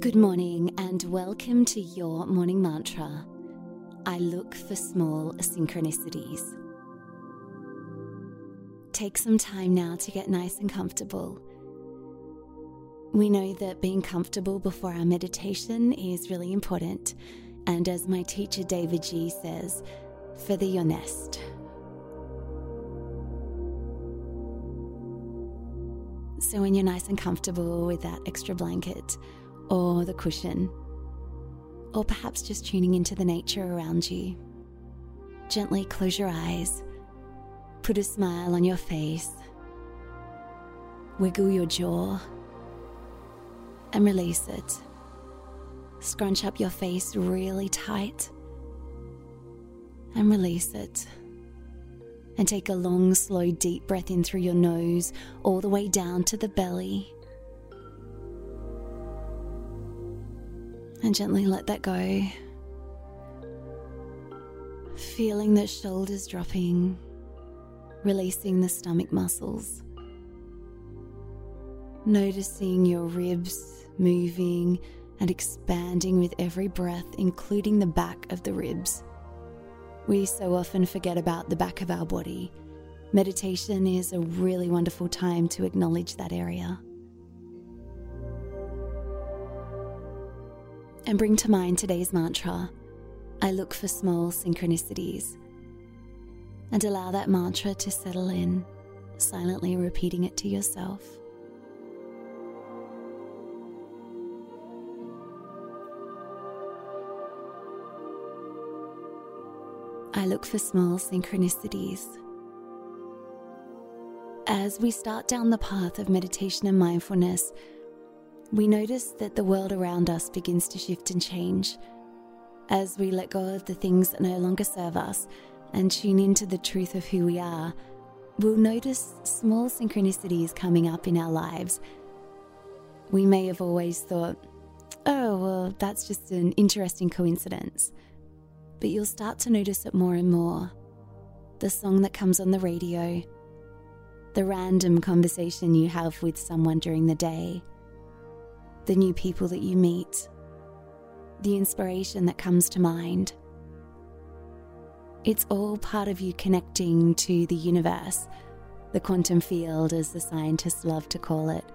Good morning and welcome to your morning mantra. I look for small synchronicities. Take some time now to get nice and comfortable. We know that being comfortable before our meditation is really important, and as my teacher davidji says, feather your nest. So, when you're nice and comfortable with that extra blanket or the cushion, or perhaps just tuning into the nature around you, gently close your eyes, put a smile on your face, wiggle your jaw, and release it. Scrunch up your face really tight and release it and take a long, slow, deep breath in through your nose, all the way down to the belly. And gently let that go. Feeling the shoulders dropping, releasing the stomach muscles. Noticing your ribs moving and expanding with every breath, including the back of the ribs. We so often forget about the back of our body. Meditation is a really wonderful time to acknowledge that area. And bring to mind today's mantra I look for small synchronicities. And allow that mantra to settle in, silently repeating it to yourself. I look for small synchronicities. As we start down the path of meditation and mindfulness, we notice that the world around us begins to shift and change. As we let go of the things that no longer serve us and tune into the truth of who we are, we'll notice small synchronicities coming up in our lives. We may have always thought, oh, well, that's just an interesting coincidence but you'll start to notice it more and more. The song that comes on the radio, the random conversation you have with someone during the day, the new people that you meet, the inspiration that comes to mind. It's all part of you connecting to the universe, the quantum field, as the scientists love to call it.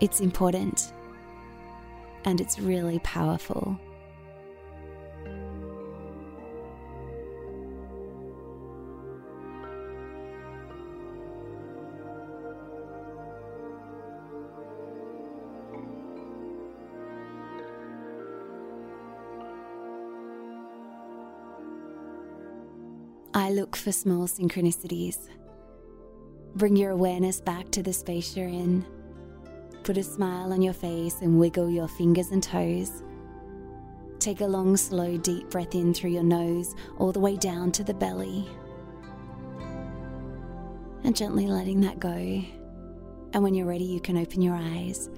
It's important and it's really powerful. I look for small synchronicities. Bring your awareness back to the space you're in. Put a smile on your face and wiggle your fingers and toes. Take a long, slow, deep breath in through your nose, all the way down to the belly. And gently letting that go. And when you're ready, you can open your eyes.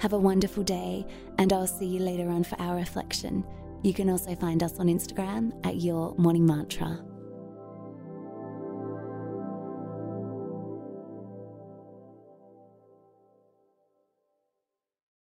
Have a wonderful day, and I'll see you later on for our reflection. You can also find us on Instagram at Your Morning Mantra.